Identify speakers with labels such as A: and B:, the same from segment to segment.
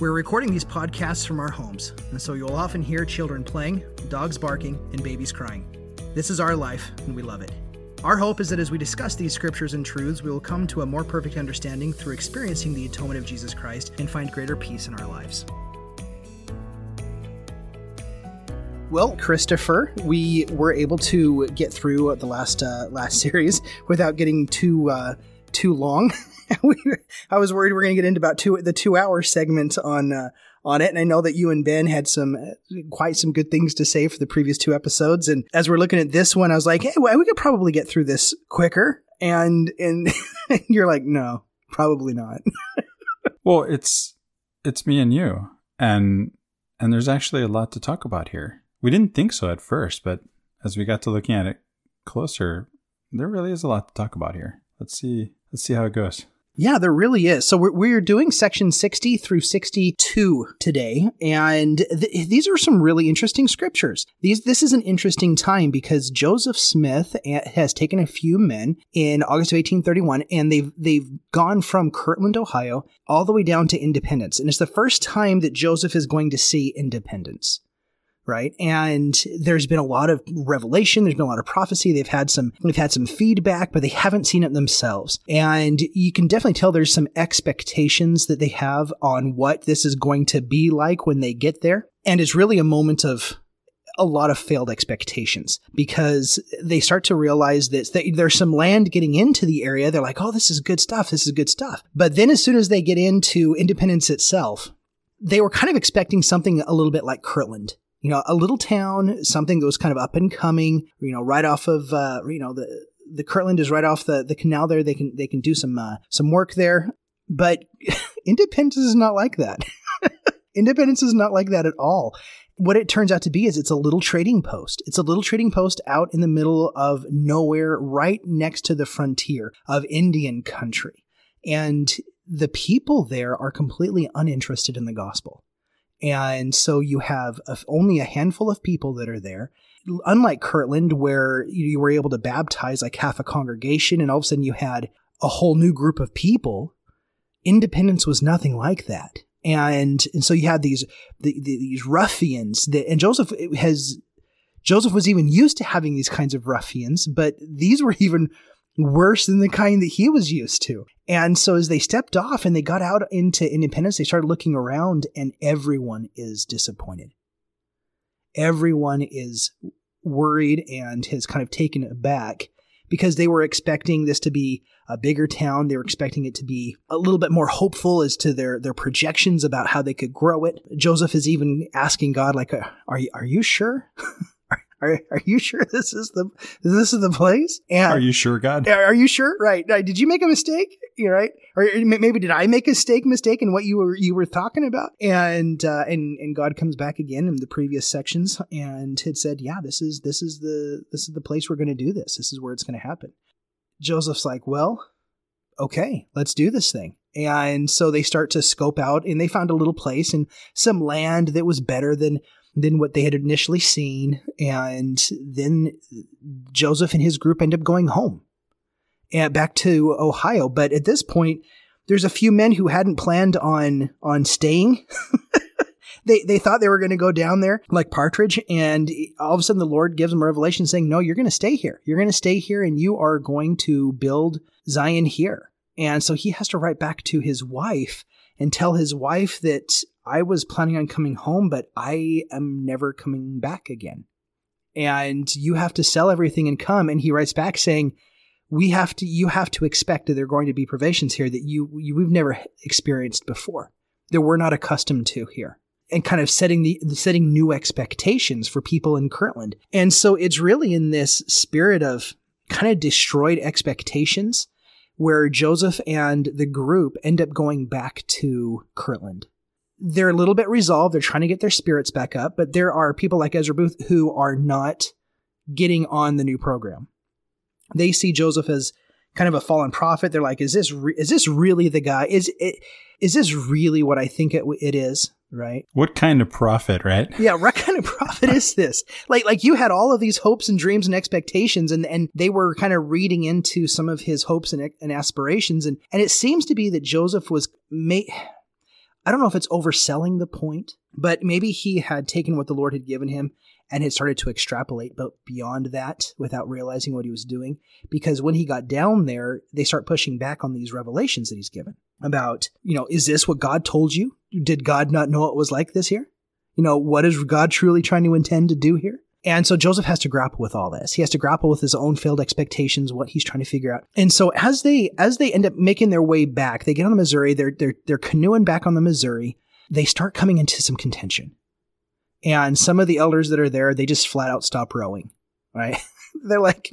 A: We're recording these podcasts from our homes, and so you'll often hear children playing, dogs barking, and babies crying. This is our life, and we love it. Our hope is that as we discuss these scriptures and truths, we will come to a more perfect understanding through experiencing the atonement of Jesus Christ and find greater peace in our lives. Well, Christopher, we were able to get through the last uh, last series without getting too uh, too long. I was worried we are going to get into about two the two hour segment on uh, on it, and I know that you and Ben had some uh, quite some good things to say for the previous two episodes. And as we're looking at this one, I was like, hey, well, we could probably get through this quicker. And and you're like, no, probably not.
B: well, it's it's me and you, and and there's actually a lot to talk about here. We didn't think so at first, but as we got to looking at it closer, there really is a lot to talk about here. Let's see. Let's see how it goes.
A: Yeah, there really is. So we're, we're doing section 60 through 62 today, and th- these are some really interesting scriptures. These This is an interesting time because Joseph Smith has taken a few men in August of 1831, and they've, they've gone from Kirtland, Ohio, all the way down to Independence. And it's the first time that Joseph is going to see independence right? And there's been a lot of revelation, there's been a lot of prophecy. They've had some they've had some feedback, but they haven't seen it themselves. And you can definitely tell there's some expectations that they have on what this is going to be like when they get there. And it's really a moment of a lot of failed expectations because they start to realize that there's some land getting into the area. They're like, oh, this is good stuff. This is good stuff. But then as soon as they get into independence itself, they were kind of expecting something a little bit like Kirtland you know, a little town, something that was kind of up and coming, you know, right off of, uh, you know, the, the Kirtland is right off the, the canal there. They can, they can do some, uh, some work there. But Independence is not like that. Independence is not like that at all. What it turns out to be is it's a little trading post. It's a little trading post out in the middle of nowhere, right next to the frontier of Indian country. And the people there are completely uninterested in the gospel. And so you have a, only a handful of people that are there. Unlike Kirtland, where you were able to baptize like half a congregation and all of a sudden you had a whole new group of people, Independence was nothing like that. And, and so you had these, the, the, these ruffians that, and Joseph has, Joseph was even used to having these kinds of ruffians, but these were even worse than the kind that he was used to. And so as they stepped off and they got out into independence, they started looking around and everyone is disappointed. Everyone is worried and has kind of taken it back because they were expecting this to be a bigger town. They were expecting it to be a little bit more hopeful as to their, their projections about how they could grow it. Joseph is even asking God, like, are are you sure? Are, are you sure this is the this is the place?
B: And are you sure, God?
A: Are you sure? Right. Did you make a mistake? You're right. Or maybe did I make a mistake mistake in what you were you were talking about? And uh, and and God comes back again in the previous sections and had said, yeah, this is this is the this is the place we're going to do this. This is where it's going to happen. Joseph's like, well, okay, let's do this thing. And so they start to scope out and they found a little place and some land that was better than than what they had initially seen. And then Joseph and his group end up going home and back to Ohio. But at this point, there's a few men who hadn't planned on on staying. they they thought they were going to go down there like Partridge, and all of a sudden the Lord gives them a revelation saying, "No, you're going to stay here. You're going to stay here, and you are going to build Zion here." And so he has to write back to his wife and tell his wife that I was planning on coming home, but I am never coming back again. And you have to sell everything and come. And he writes back saying, we have to, you have to expect that there are going to be privations here that you, you we've never experienced before, that we're not accustomed to here and kind of setting the setting new expectations for people in Kirtland. And so it's really in this spirit of kind of destroyed expectations where Joseph and the group end up going back to Kirtland they're a little bit resolved. They're trying to get their spirits back up, but there are people like Ezra Booth who are not getting on the new program. They see Joseph as kind of a fallen prophet. They're like, is this re- is this really the guy? Is it is this really what I think it, it is? Right?
B: What kind of prophet, right?
A: Yeah, what kind of prophet is this? Like like you had all of these hopes and dreams and expectations, and and they were kind of reading into some of his hopes and, and aspirations, and and it seems to be that Joseph was made. I don't know if it's overselling the point, but maybe he had taken what the Lord had given him and had started to extrapolate but beyond that without realizing what he was doing because when he got down there they start pushing back on these revelations that he's given about you know is this what god told you? Did god not know it was like this here? You know what is god truly trying to intend to do here and so Joseph has to grapple with all this. He has to grapple with his own failed expectations, what he's trying to figure out. And so as they as they end up making their way back, they get on the Missouri, they're they're they're canoeing back on the Missouri, they start coming into some contention. And some of the elders that are there, they just flat out stop rowing, right? they're like,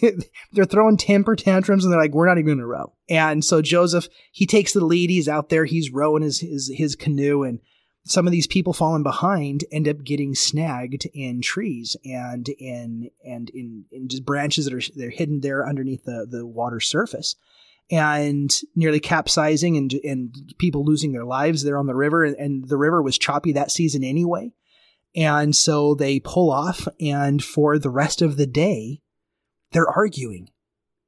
A: they're throwing temper tantrums and they're like, we're not even to row. And so Joseph, he takes the lead. He's out there. He's rowing his, his, his canoe and some of these people falling behind end up getting snagged in trees and in, and in, in just branches that are, they're hidden there underneath the, the water surface and nearly capsizing and, and people losing their lives there on the river. And, the river was choppy that season anyway. And so they pull off, and for the rest of the day, they're arguing.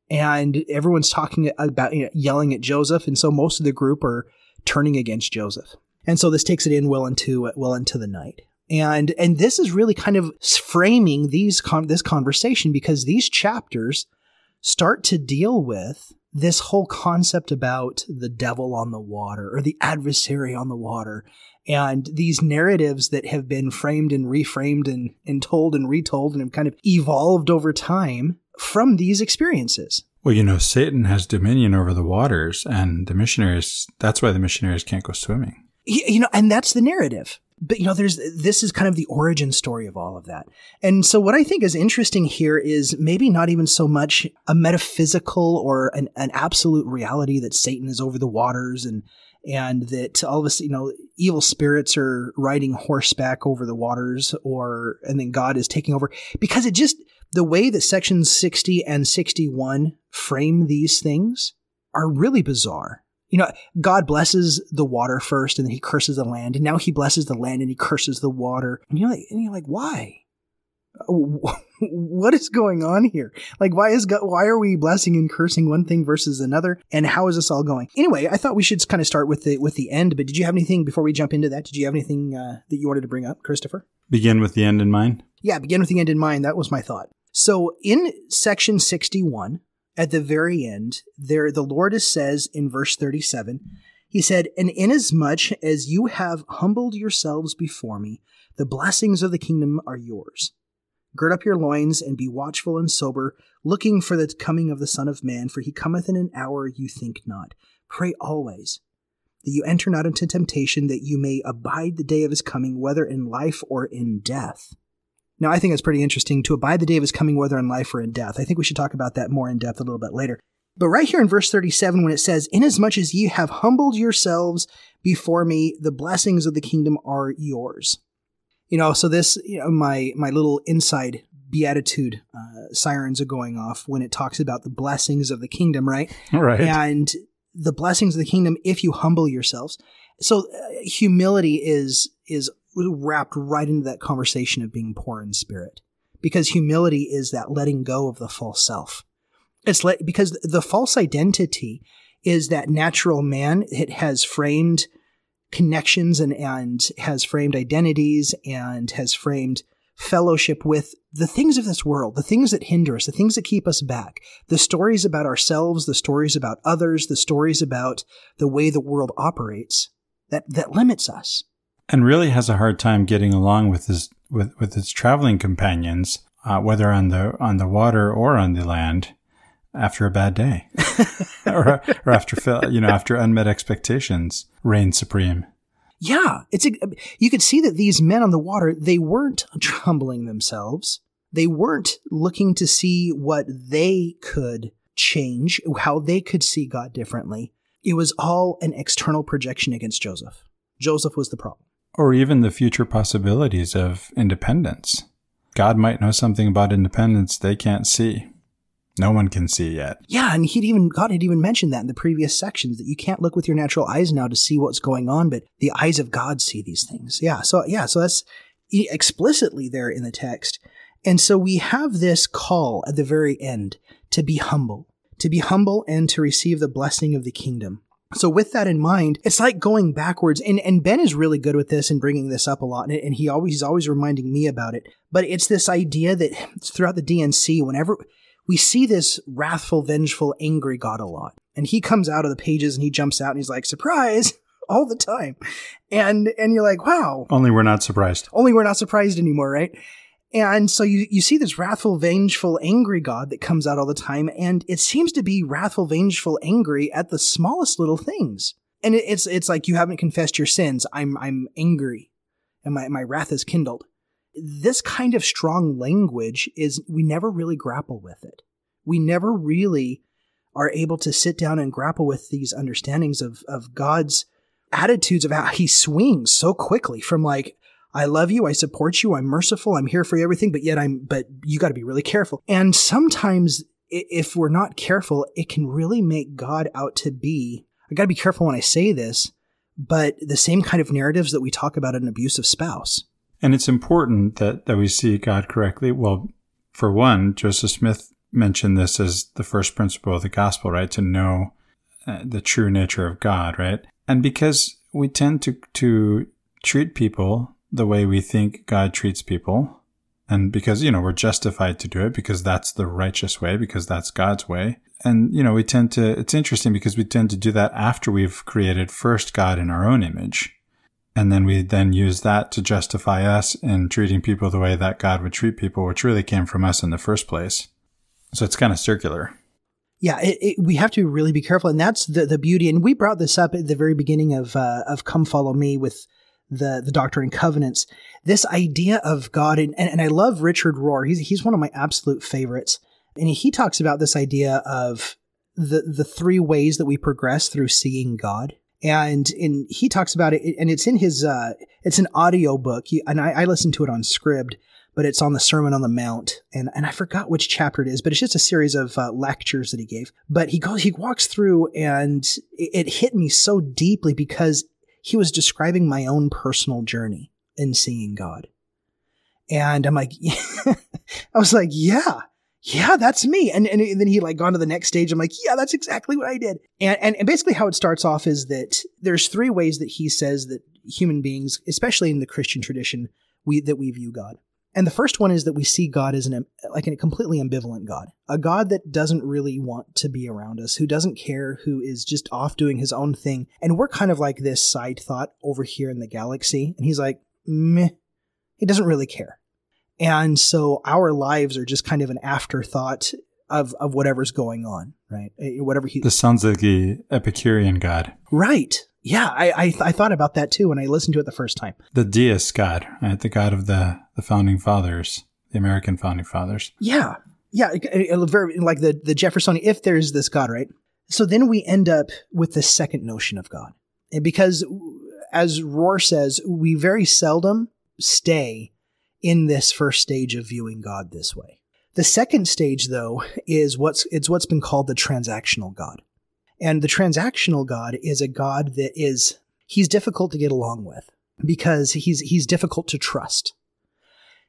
A: And everyone's talking about, you know, yelling at Joseph. And so most of the group are turning against Joseph. And so this takes it in well into, well into the night. And, and this is really kind of framing these, con- this conversation because these chapters start to deal with this whole concept about the devil on the water or the adversary on the water and these narratives that have been framed and reframed and, and told and retold and have kind of evolved over time from these experiences.
B: Well, you know, Satan has dominion over the waters, and the missionaries, that's why the missionaries can't go swimming.
A: You know, and that's the narrative. But, you know, there's, this is kind of the origin story of all of that. And so what I think is interesting here is maybe not even so much a metaphysical or an, an absolute reality that Satan is over the waters and, and that all of us, you know, evil spirits are riding horseback over the waters, or and then God is taking over because it just the way that sections 60 and 61 frame these things are really bizarre. You know, God blesses the water first and then he curses the land, and now he blesses the land and he curses the water. And you're like, and you're like, why? what is going on here? Like, why is God, why are we blessing and cursing one thing versus another? And how is this all going? Anyway, I thought we should kind of start with the with the end. But did you have anything before we jump into that? Did you have anything uh, that you wanted to bring up, Christopher?
B: Begin with the end in mind.
A: Yeah, begin with the end in mind. That was my thought. So in section sixty-one, at the very end, there the Lord says in verse thirty-seven. He said, And inasmuch as you have humbled yourselves before me, the blessings of the kingdom are yours. Gird up your loins and be watchful and sober, looking for the coming of the Son of Man, for he cometh in an hour you think not. Pray always that you enter not into temptation, that you may abide the day of his coming, whether in life or in death. Now, I think it's pretty interesting to abide the day of his coming, whether in life or in death. I think we should talk about that more in depth a little bit later. But right here in verse 37, when it says, Inasmuch as ye have humbled yourselves before me, the blessings of the kingdom are yours you know so this you know my my little inside beatitude uh, sirens are going off when it talks about the blessings of the kingdom right
B: right
A: and the blessings of the kingdom if you humble yourselves so uh, humility is is wrapped right into that conversation of being poor in spirit because humility is that letting go of the false self it's let, because the false identity is that natural man it has framed connections and, and has framed identities and has framed fellowship with the things of this world, the things that hinder us, the things that keep us back, the stories about ourselves, the stories about others, the stories about the way the world operates that, that limits us.
B: And really has a hard time getting along with his with, with his traveling companions, uh, whether on the on the water or on the land after a bad day. Or, or after you know after unmet expectations reign supreme.
A: Yeah. It's a, you could see that these men on the water they weren't humbling themselves. They weren't looking to see what they could change how they could see god differently. It was all an external projection against joseph. Joseph was the problem.
B: Or even the future possibilities of independence. God might know something about independence they can't see. No one can see yet.
A: Yeah, and he'd even God had even mentioned that in the previous sections that you can't look with your natural eyes now to see what's going on, but the eyes of God see these things. Yeah, so yeah, so that's explicitly there in the text. And so we have this call at the very end to be humble, to be humble and to receive the blessing of the kingdom. So with that in mind, it's like going backwards. And, and Ben is really good with this and bringing this up a lot. And, and he always, he's always reminding me about it. But it's this idea that throughout the D&C, whenever we see this wrathful, vengeful, angry God a lot. And he comes out of the pages and he jumps out and he's like, surprise, all the time. And, and you're like, wow.
B: Only we're not surprised.
A: Only we're not surprised anymore, right? And so you, you see this wrathful, vengeful, angry God that comes out all the time, and it seems to be wrathful, vengeful, angry at the smallest little things. And it, it's it's like you haven't confessed your sins. I'm I'm angry, and my, my wrath is kindled. This kind of strong language is we never really grapple with it. We never really are able to sit down and grapple with these understandings of of God's attitudes of how he swings so quickly from like I love you. I support you. I'm merciful. I'm here for you, everything, but yet I'm, but you got to be really careful. And sometimes if we're not careful, it can really make God out to be, I got to be careful when I say this, but the same kind of narratives that we talk about an abusive spouse.
B: And it's important that, that we see God correctly. Well, for one, Joseph Smith mentioned this as the first principle of the gospel, right? To know uh, the true nature of God, right? And because we tend to, to treat people the way we think God treats people. And because, you know, we're justified to do it because that's the righteous way, because that's God's way. And, you know, we tend to, it's interesting because we tend to do that after we've created first God in our own image. And then we then use that to justify us in treating people the way that God would treat people, which really came from us in the first place. So it's kind of circular.
A: Yeah, it, it, we have to really be careful, and that's the the beauty. And we brought this up at the very beginning of uh, of "Come Follow Me" with the the Doctrine and Covenants. This idea of God, and, and, and I love Richard Rohr. He's he's one of my absolute favorites, and he talks about this idea of the the three ways that we progress through seeing God. And in he talks about it, and it's in his uh, it's an audio book, and I, I listened to it on Scribd, but it's on the Sermon on the Mount, and and I forgot which chapter it is, but it's just a series of uh, lectures that he gave. But he goes, he walks through, and it, it hit me so deeply because he was describing my own personal journey in seeing God. And I'm like, I was like, yeah, yeah, that's me. And, and then he like gone to the next stage. I'm like, yeah, that's exactly what I did. And, and, and basically how it starts off is that there's three ways that he says that human beings, especially in the Christian tradition, we, that we view God. And the first one is that we see God as an like a completely ambivalent God, a God that doesn't really want to be around us, who doesn't care, who is just off doing his own thing. And we're kind of like this side thought over here in the galaxy, and he's like, meh, he doesn't really care. And so our lives are just kind of an afterthought of of whatever's going on, right? Eh, whatever he.
B: This sounds like the Epicurean God,
A: right? Yeah, I I, th- I, thought about that too when I listened to it the first time.
B: The deist God, right? The God of the the founding fathers, the American founding fathers.
A: Yeah, yeah, very like the the Jeffersonian. If there's this God, right? So then we end up with the second notion of God, and because as Rohr says, we very seldom stay in this first stage of viewing God this way. The second stage, though, is what's it's what's been called the transactional God. And the transactional God is a God that is, he's difficult to get along with because he's, he's difficult to trust.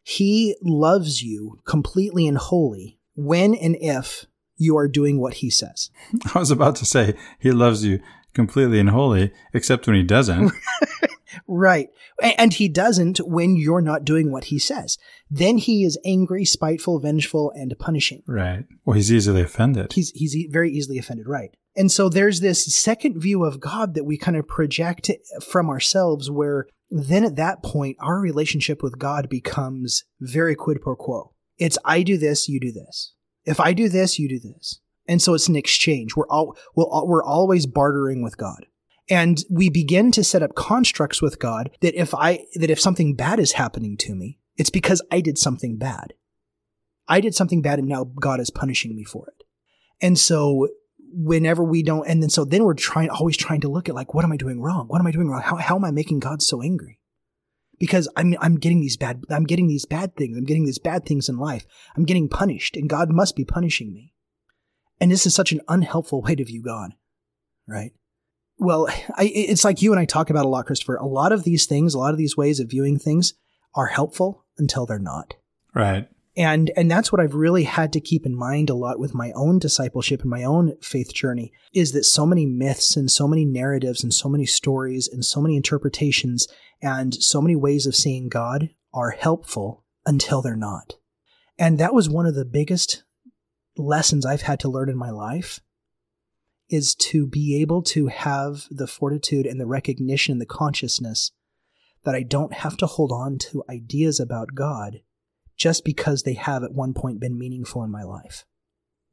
A: He loves you completely and wholly when and if you are doing what he says.
B: I was about to say he loves you completely and wholly, except when he doesn't.
A: right. And he doesn't when you're not doing what he says. Then he is angry, spiteful, vengeful, and punishing.
B: Right. Well, he's easily offended.
A: He's, he's very easily offended. Right. And so there's this second view of God that we kind of project from ourselves where then at that point, our relationship with God becomes very quid pro quo. It's I do this, you do this. If I do this, you do this. And so it's an exchange. We're all, we'll, we're always bartering with God. And we begin to set up constructs with God that if I, that if something bad is happening to me, it's because I did something bad. I did something bad and now God is punishing me for it. And so whenever we don't, and then so then we're trying, always trying to look at like, what am I doing wrong? What am I doing wrong? How, how am I making God so angry? Because I'm, I'm getting these bad, I'm getting these bad things. I'm getting these bad things in life. I'm getting punished and God must be punishing me. And this is such an unhelpful way to view God, right? Well, I, it's like you and I talk about a lot, Christopher. A lot of these things, a lot of these ways of viewing things are helpful until they're not.
B: Right.
A: And and that's what I've really had to keep in mind a lot with my own discipleship and my own faith journey is that so many myths and so many narratives and so many stories and so many interpretations and so many ways of seeing God are helpful until they're not. And that was one of the biggest lessons I've had to learn in my life is to be able to have the fortitude and the recognition and the consciousness that I don't have to hold on to ideas about God just because they have at one point been meaningful in my life.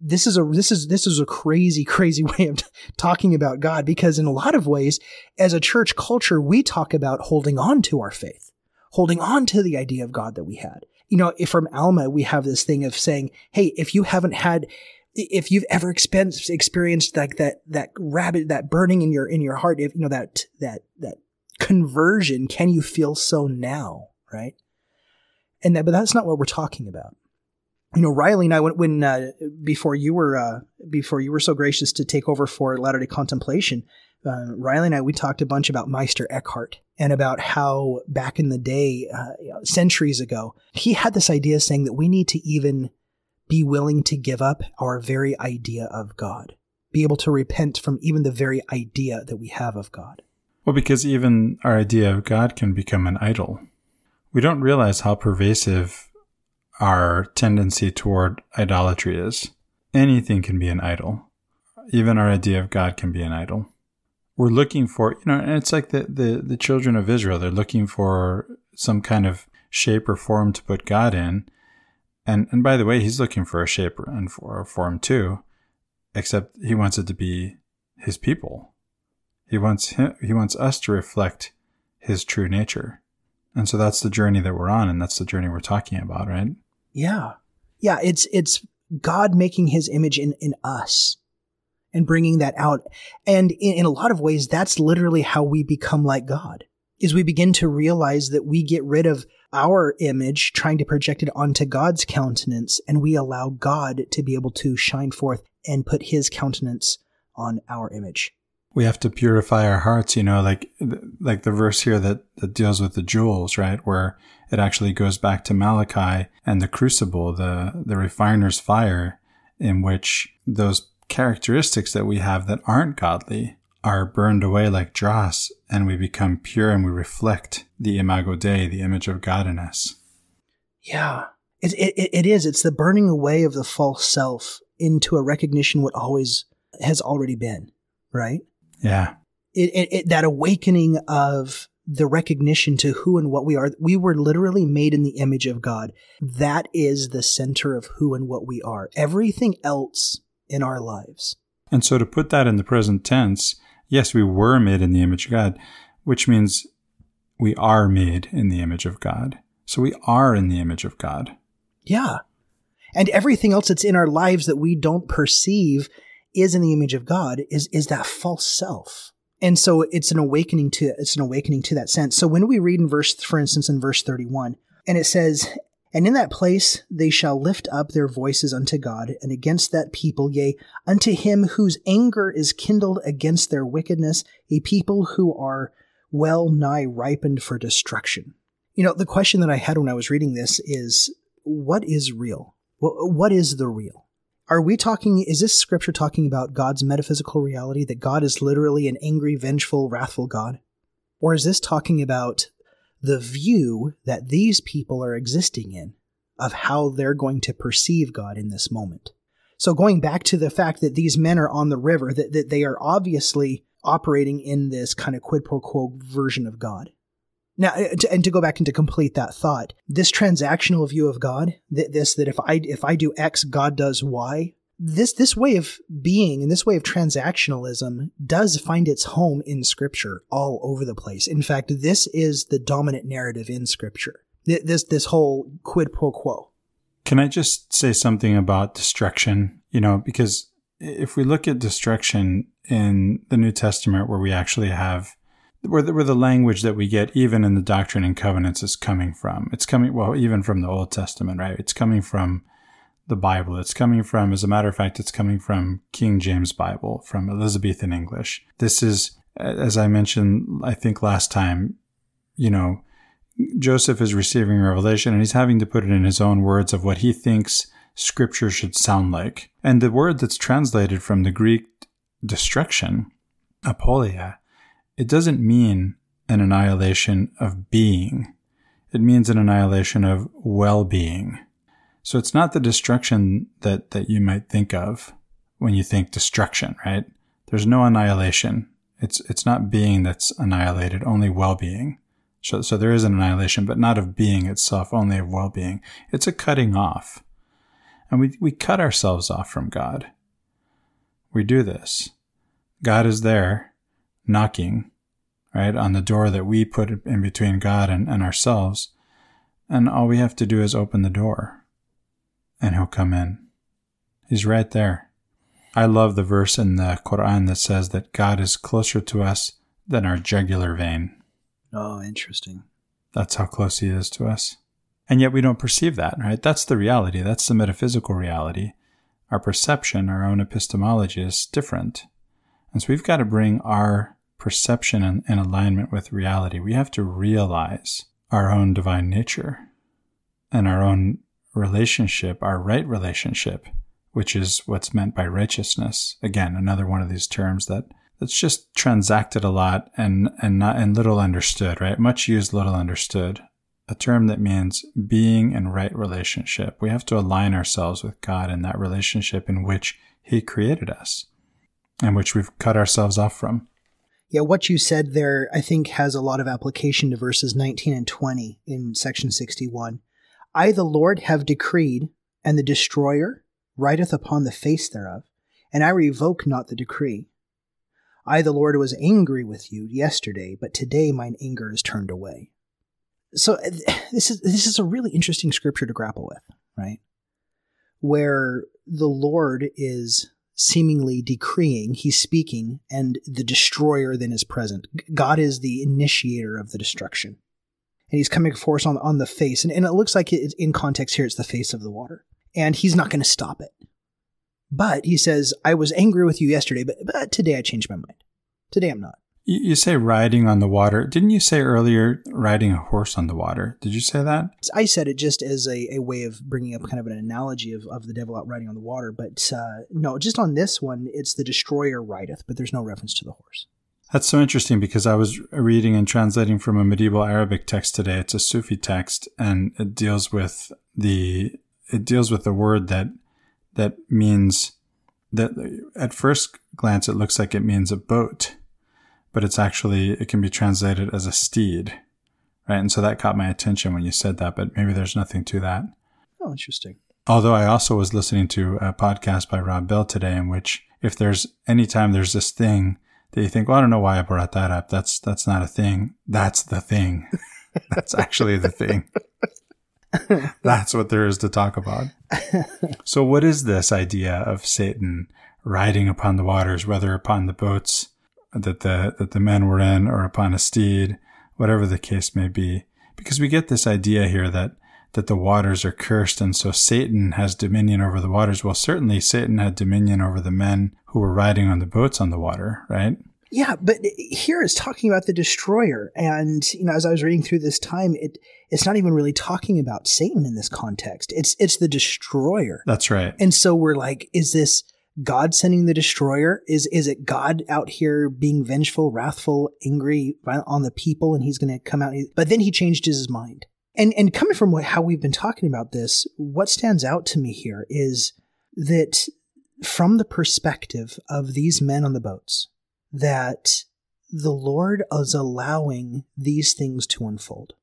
A: This is a this is this is a crazy crazy way of talking about God because in a lot of ways as a church culture we talk about holding on to our faith, holding on to the idea of God that we had. You know, if from Alma we have this thing of saying, "Hey, if you haven't had if you've ever experienced experienced like that that rabbit that burning in your in your heart if you know that that that conversion can you feel so now right and that, but that's not what we're talking about. You know, Riley and I, when, when uh, before you were uh, before you were so gracious to take over for Latter Day Contemplation, uh, Riley and I we talked a bunch about Meister Eckhart and about how back in the day, uh, centuries ago, he had this idea saying that we need to even be willing to give up our very idea of God, be able to repent from even the very idea that we have of God.
B: Well, because even our idea of God can become an idol we don't realize how pervasive our tendency toward idolatry is. Anything can be an idol. Even our idea of God can be an idol. We're looking for, you know, and it's like the, the, the children of Israel, they're looking for some kind of shape or form to put God in. And, and by the way, he's looking for a shape and for a form too, except he wants it to be his people. He wants him, he wants us to reflect his true nature. And so that's the journey that we're on and that's the journey we're talking about, right?
A: Yeah. Yeah, it's it's God making his image in in us and bringing that out. And in, in a lot of ways that's literally how we become like God. Is we begin to realize that we get rid of our image, trying to project it onto God's countenance, and we allow God to be able to shine forth and put his countenance on our image
B: we have to purify our hearts, you know, like, like the verse here that, that deals with the jewels, right? Where it actually goes back to Malachi and the crucible, the, the refiner's fire in which those characteristics that we have that aren't godly are burned away like dross and we become pure and we reflect the imago Dei, the image of God in us.
A: Yeah, it, it, it is. It's the burning away of the false self into a recognition what always has already been, right?
B: Yeah.
A: It, it, it, that awakening of the recognition to who and what we are. We were literally made in the image of God. That is the center of who and what we are. Everything else in our lives.
B: And so to put that in the present tense, yes, we were made in the image of God, which means we are made in the image of God. So we are in the image of God.
A: Yeah. And everything else that's in our lives that we don't perceive is in the image of God is is that false self. And so it's an awakening to it's an awakening to that sense. So when we read in verse for instance in verse 31 and it says and in that place they shall lift up their voices unto God and against that people yea unto him whose anger is kindled against their wickedness a people who are well nigh ripened for destruction. You know the question that I had when I was reading this is what is real? What, is the real? Are we talking, is this scripture talking about God's metaphysical reality, that God is literally an angry, vengeful, wrathful God? Or is this talking about the view that these people are existing in of how they're going to perceive God in this moment? So going back to the fact that these men are on the river, that, that they are obviously operating in this kind of quid pro quo version of God. Now, uh, and to go back and to complete that thought, this transactional view of God, this that if I if I do X, God does Y, this this way of being and this way of transactionalism does find its home in Scripture all over the place. In fact, this is the dominant narrative in Scripture. This this whole quid pro quo.
B: Can I just say something about destruction? You know, because if we look at destruction in the New Testament, where we actually have where the, where the language that we get even in the Doctrine and Covenants is coming from, it's coming well even from the Old Testament, right? It's coming from the Bible. It's coming from, as a matter of fact, it's coming from King James Bible, from Elizabethan English. This is, as I mentioned, I think last time, you know, Joseph is receiving revelation and he's having to put it in his own words of what he thinks scripture should sound like. And the word that's translated from the Greek destruction, apoleia, it doesn't mean an annihilation of being. It means an annihilation of well-being. So it's not the destruction that, that you might think of when you think destruction, right? There's no annihilation. It's, it's not being that's annihilated, only well-being. So, so there is an annihilation, but not of being itself, only of well-being. It's a cutting off. And we, we cut ourselves off from God. We do this. God is there knocking, right, on the door that we put in between God and, and ourselves. And all we have to do is open the door and he'll come in. He's right there. I love the verse in the Quran that says that God is closer to us than our jugular vein.
A: Oh, interesting.
B: That's how close he is to us. And yet we don't perceive that, right? That's the reality. That's the metaphysical reality. Our perception, our own epistemology is different. And so we've got to bring our perception in, in alignment with reality. We have to realize our own divine nature and our own relationship, our right relationship, which is what's meant by righteousness. Again, another one of these terms that that's just transacted a lot and and not and little understood, right? Much used, little understood. A term that means being in right relationship. We have to align ourselves with God in that relationship in which He created us and which we've cut ourselves off from.
A: Yeah, what you said there, I think, has a lot of application to verses 19 and 20 in section 61. I, the Lord, have decreed, and the destroyer rideth upon the face thereof, and I revoke not the decree. I, the Lord, was angry with you yesterday, but today mine anger is turned away. So uh, this is this is a really interesting scripture to grapple with, right? Where the Lord is seemingly decreeing, he's speaking, and the destroyer then is present. God is the initiator of the destruction and he's coming for us on on the face, and, and it looks like in context here, it's the face of the water, and he's not going to stop it. But he says, "I was angry with you yesterday, but, but today I changed my mind. Today I'm not."
B: You, say riding on the water. Didn't you say earlier riding a horse on the water? Did you say that?
A: I said it just as a, a way of bringing up kind of an analogy of, of the devil out riding on the water. But uh, no, just on this one, it's the destroyer rideth, but there's no reference to the horse.
B: That's so interesting because I was reading and translating from a medieval Arabic text today. It's a Sufi text and it deals with the it deals with the word that that means that at first glance it looks like it means a boat, but it's actually it can be translated as a steed. Right? And so that caught my attention when you said that, but maybe there's nothing to that.
A: Oh, interesting.
B: Although I also was listening to a podcast by Rob Bell today in which if there's anytime there's this thing that you think, well, I don't know why I brought that up. That's, that's not a thing. That's the thing. that's actually the thing. that's what there is to talk about. So what is this idea of Satan riding upon the waters, whether upon the boats that the, that the men were in or upon a steed, whatever the case may be? Because we get this idea here that that the waters are cursed and so Satan has dominion over the waters. Well, certainly Satan had dominion over the men who were riding on the boats on the water, right?
A: Yeah, but here it's talking about the destroyer. And, you know, as I was reading through this time, it it's not even really talking about Satan in this context. It's it's the destroyer.
B: That's right.
A: And so we're like, is this God sending the destroyer? Is is it God out here being vengeful, wrathful, angry on the people, and he's going to come out? But then he changed his mind. And and coming from what, how we've been talking about this, what stands out to me here is that from the perspective of these men on the boats, that the Lord is allowing these things to unfold.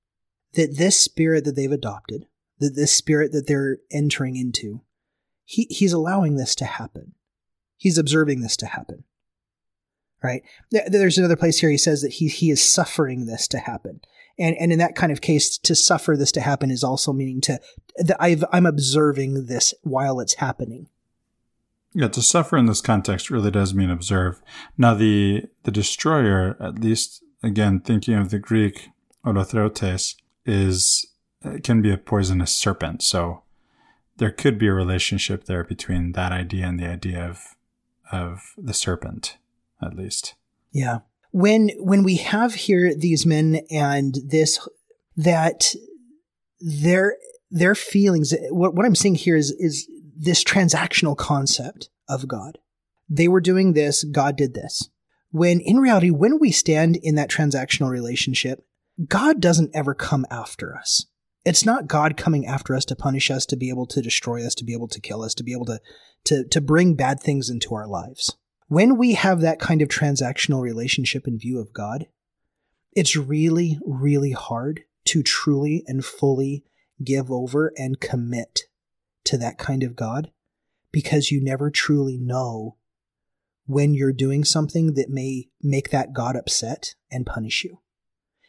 A: That this spirit that they've adopted, that this spirit that they're entering into, he, he's allowing this to happen. He's observing this to happen. Right? There's another place here he says that he, he is suffering this to happen. And, and in that kind of case, to suffer this to happen is also meaning to that I've, I'm observing this while it's happening.
B: Yeah, to suffer in this context really does mean observe. Now, the the destroyer, at least again thinking of the Greek olothreutes, is uh, can be a poisonous serpent. So there could be a relationship there between that idea and the idea of of the serpent, at least.
A: Yeah. When when we have here these men and this that their their feelings what, what I'm seeing here is is this transactional concept of God. They were doing this, God did this. When in reality, when we stand in that transactional relationship, God doesn't ever come after us. It's not God coming after us to punish us, to be able to destroy us, to be able to kill us, to be able to, to, to bring bad things into our lives. When we have that kind of transactional relationship in view of God, it's really, really hard to truly and fully give over and commit to that kind of God because you never truly know when you're doing something that may make that God upset and punish you.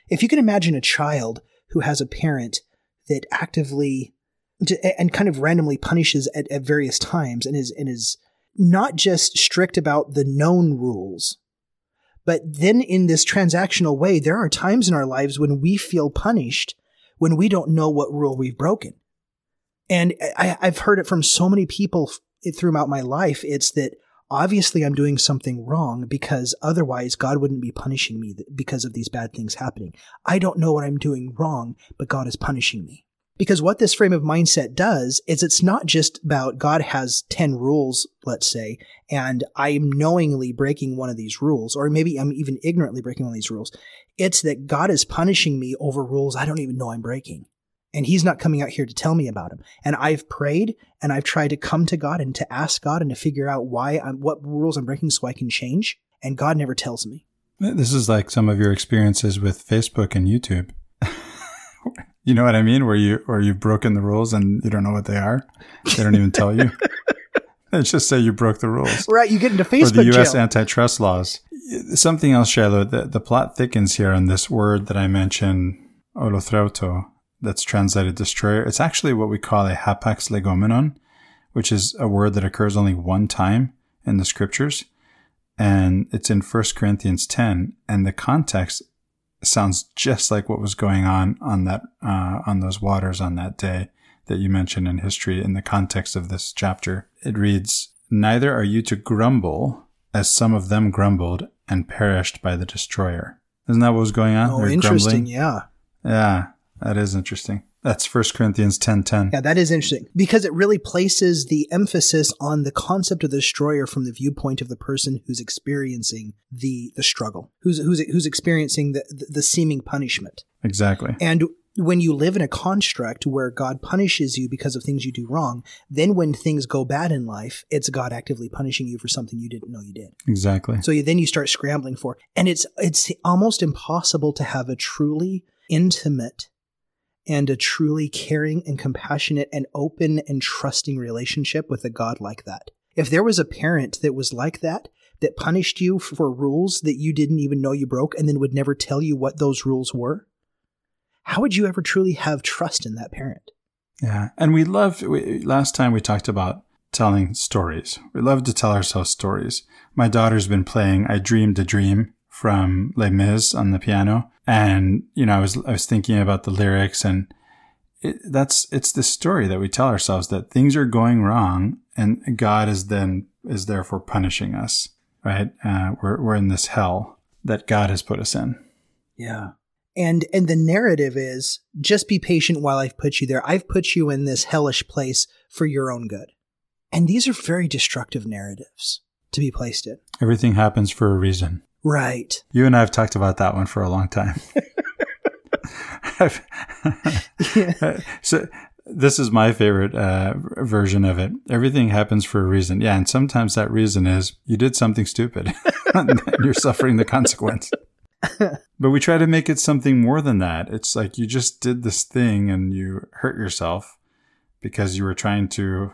A: If you can imagine a child who has a parent that actively and kind of randomly punishes at, at various times and is and is not just strict about the known rules, but then in this transactional way, there are times in our lives when we feel punished when we don't know what rule we've broken. And I, have heard it from so many people throughout my life. It's that obviously I'm doing something wrong because otherwise God wouldn't be punishing me because of these bad things happening. I don't know what I'm doing wrong, but God is punishing me. Because what this frame of mindset does is it's not just about God has 10 rules, let's say, and I'm knowingly breaking one of these rules, or maybe I'm even ignorantly breaking one of these rules. It's that God is punishing me over rules I don't even know I'm breaking and he's not coming out here to tell me about him. And I've prayed and I've tried to come to God and to ask God and to figure out why I'm, what rules I'm breaking so I can change. And God never tells me.
B: This is like some of your experiences with Facebook and YouTube. you know what I mean? Where you, or you've broken the rules and you don't know what they are. They don't even tell you. They just say you broke the rules.
A: Right. You get into Facebook
B: Or the U.S.
A: jail.
B: antitrust laws. Something else, Shiloh, the, the plot thickens here on this word that I mentioned, olothreuto, that's translated destroyer. It's actually what we call a hapax legomenon, which is a word that occurs only one time in the scriptures. And it's in 1 Corinthians 10. And the context sounds just like what was going on on that, uh, on those waters on that day that you mentioned in history in the context of this chapter. It reads, Neither are you to grumble as some of them grumbled and perished by the destroyer. Isn't that what was going on?
A: Oh, interesting. Grumbling? Yeah.
B: Yeah. That is interesting. That's 1 Corinthians 10:10.
A: Yeah, that is interesting because it really places the emphasis on the concept of the destroyer from the viewpoint of the person who's experiencing the the struggle, who's who's who's experiencing the the, the seeming punishment.
B: Exactly.
A: And when you live in a construct where God punishes you because of things you do wrong, then when things go bad in life, it's God actively punishing you for something you didn't know you did.
B: Exactly.
A: So you, then you start scrambling for, and it's it's almost impossible to have a truly intimate and a truly caring and compassionate and open and trusting relationship with a God like that. If there was a parent that was like that, that punished you for rules that you didn't even know you broke and then would never tell you what those rules were, how would you ever truly have trust in that parent?
B: Yeah. And we love, we, last time we talked about telling stories. We love to tell ourselves stories. My daughter's been playing I Dreamed a Dream from Les Mis on the piano. And, you know, I was, I was thinking about the lyrics and it, that's, it's the story that we tell ourselves that things are going wrong and God is then, is therefore punishing us, right? Uh, we're, we're in this hell that God has put us in.
A: Yeah. And, and the narrative is just be patient while I've put you there. I've put you in this hellish place for your own good. And these are very destructive narratives to be placed in.
B: Everything happens for a reason.
A: Right.
B: You and I have talked about that one for a long time. so this is my favorite uh, version of it. Everything happens for a reason. Yeah, and sometimes that reason is you did something stupid and you're suffering the consequence. but we try to make it something more than that. It's like you just did this thing and you hurt yourself because you were trying to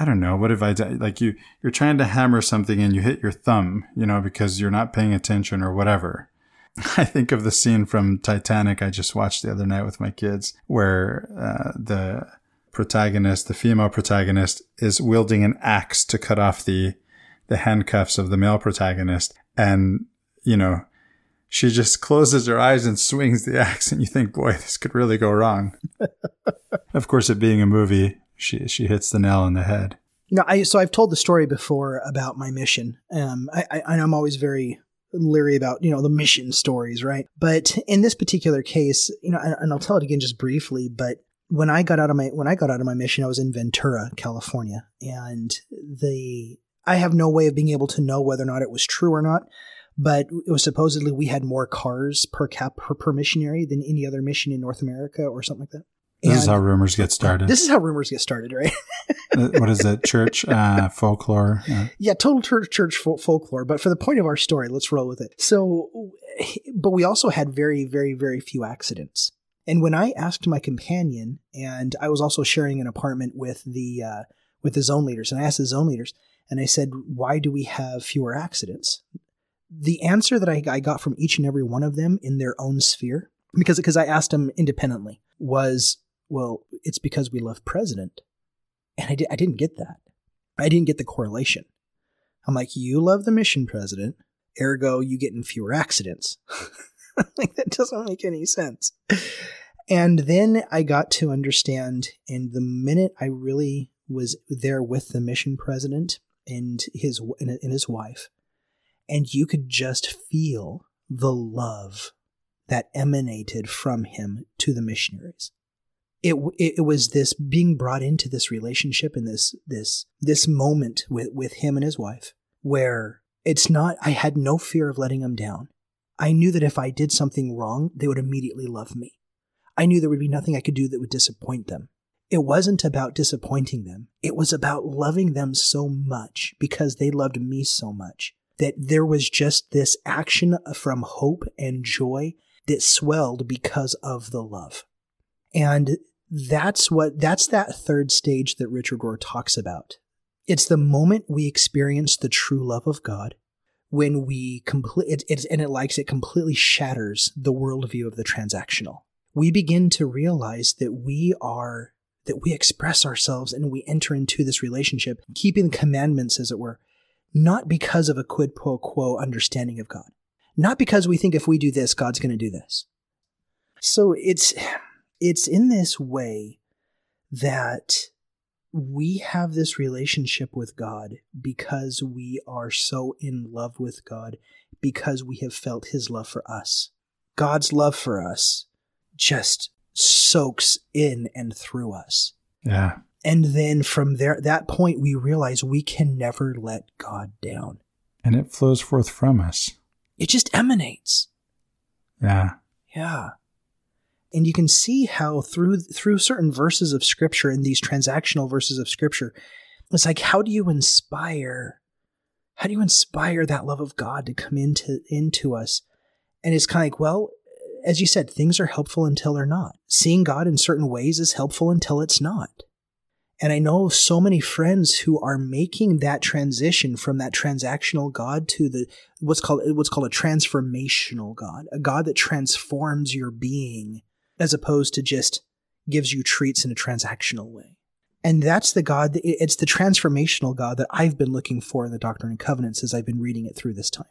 B: I don't know. What if I like you? You're trying to hammer something and you hit your thumb, you know, because you're not paying attention or whatever. I think of the scene from Titanic I just watched the other night with my kids, where uh, the protagonist, the female protagonist, is wielding an axe to cut off the the handcuffs of the male protagonist, and you know, she just closes her eyes and swings the axe, and you think, boy, this could really go wrong. of course, it being a movie, she she hits the nail on the head.
A: No, I so I've told the story before about my mission. Um, I, I I'm always very leery about you know the mission stories, right? But in this particular case, you know, and, and I'll tell it again just briefly, but when I got out of my when I got out of my mission, I was in Ventura, California, and the I have no way of being able to know whether or not it was true or not, but it was supposedly we had more cars per cap per, per missionary than any other mission in North America or something like that.
B: This
A: And
B: is how rumors get started.
A: This is how rumors get started, right?
B: Uh, what is it? Church uh, folklore. Uh,
A: yeah, total church, church fol- folklore. But for the point of our story, let's roll with it. So, but we also had very, very, very few accidents. And when I asked my companion, and I was also sharing an apartment with the uh, with the zone leaders, and I asked the zone leaders, and I said, "Why do we have fewer accidents?" The answer that I, I got from each and every one of them in their own sphere, because because I asked them independently, was, "Well, it's because we love president," and I, di- I didn't get that. I didn't get the correlation. I'm like, you love the mission president, ergo you get in fewer accidents. like that doesn't make any sense. And then I got to understand, and the minute I really was there with the mission president and his and his wife, and you could just feel the love that emanated from him to the missionaries it, it it was this being brought into this relationship and this this this moment with with him and his wife where it's not I had no fear of letting them down. I knew that if I did something wrong, they would immediately love me. I knew there would be nothing I could do that would disappoint them. It wasn't about disappointing them. It was about loving them so much because they loved me so much that there was just this action from hope and joy that swelled because of the love. And that's what that's that third stage that Richard Rohr talks about. It's the moment we experience the true love of God when we complete it, it's and it likes it completely shatters the worldview of the transactional. We begin to realize that we are that we express ourselves and we enter into this relationship, keeping the commandments, as it were, not because of a quid pro quo understanding of God, not because we think if we do this, God's going to do this. So it's it's in this way that we have this relationship with God because we are so in love with God, because we have felt His love for us. God's love for us just soaks in and through us.
B: yeah.
A: And then from there, that point, we realize we can never let God down.
B: And it flows forth from us.
A: It just emanates.
B: Yeah.
A: Yeah. And you can see how through through certain verses of scripture and these transactional verses of scripture, it's like how do you inspire how do you inspire that love of God to come into into us? And it's kind of like, well, as you said, things are helpful until they're not. Seeing God in certain ways is helpful until it's not. And I know so many friends who are making that transition from that transactional God to the what's called what's called a transformational God, a God that transforms your being as opposed to just gives you treats in a transactional way. And that's the God, it's the transformational God that I've been looking for in the Doctrine and Covenants as I've been reading it through this time.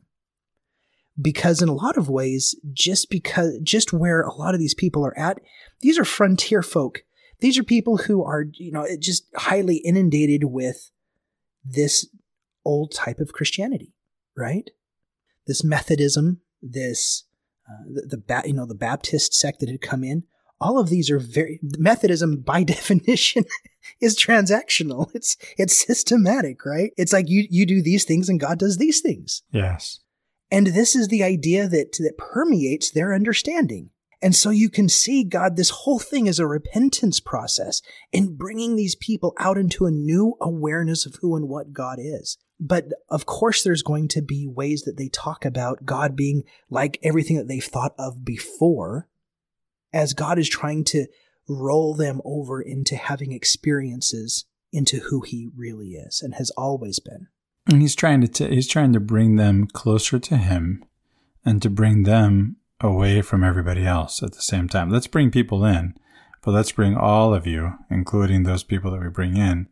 A: Because in a lot of ways, just because, just where a lot of these people are at, these are frontier folk. These are people who are, you know, just highly inundated with this old type of Christianity, right? This Methodism, this uh, the, the you know the Baptist sect that had come in. All of these are very Methodism by definition is transactional. It's it's systematic, right? It's like you you do these things and God does these things.
B: Yes.
A: And this is the idea that that permeates their understanding. And so you can see God, this whole thing is a repentance process in bringing these people out into a new awareness of who and what God is. But of course, there's going to be ways that they talk about God being like everything that they've thought of before, as God is trying to roll them over into having experiences into who He really is and has always been.
B: And he's trying to t- he's trying to bring them closer to him and to bring them away from everybody else at the same time. Let's bring people in, but let's bring all of you, including those people that we bring in,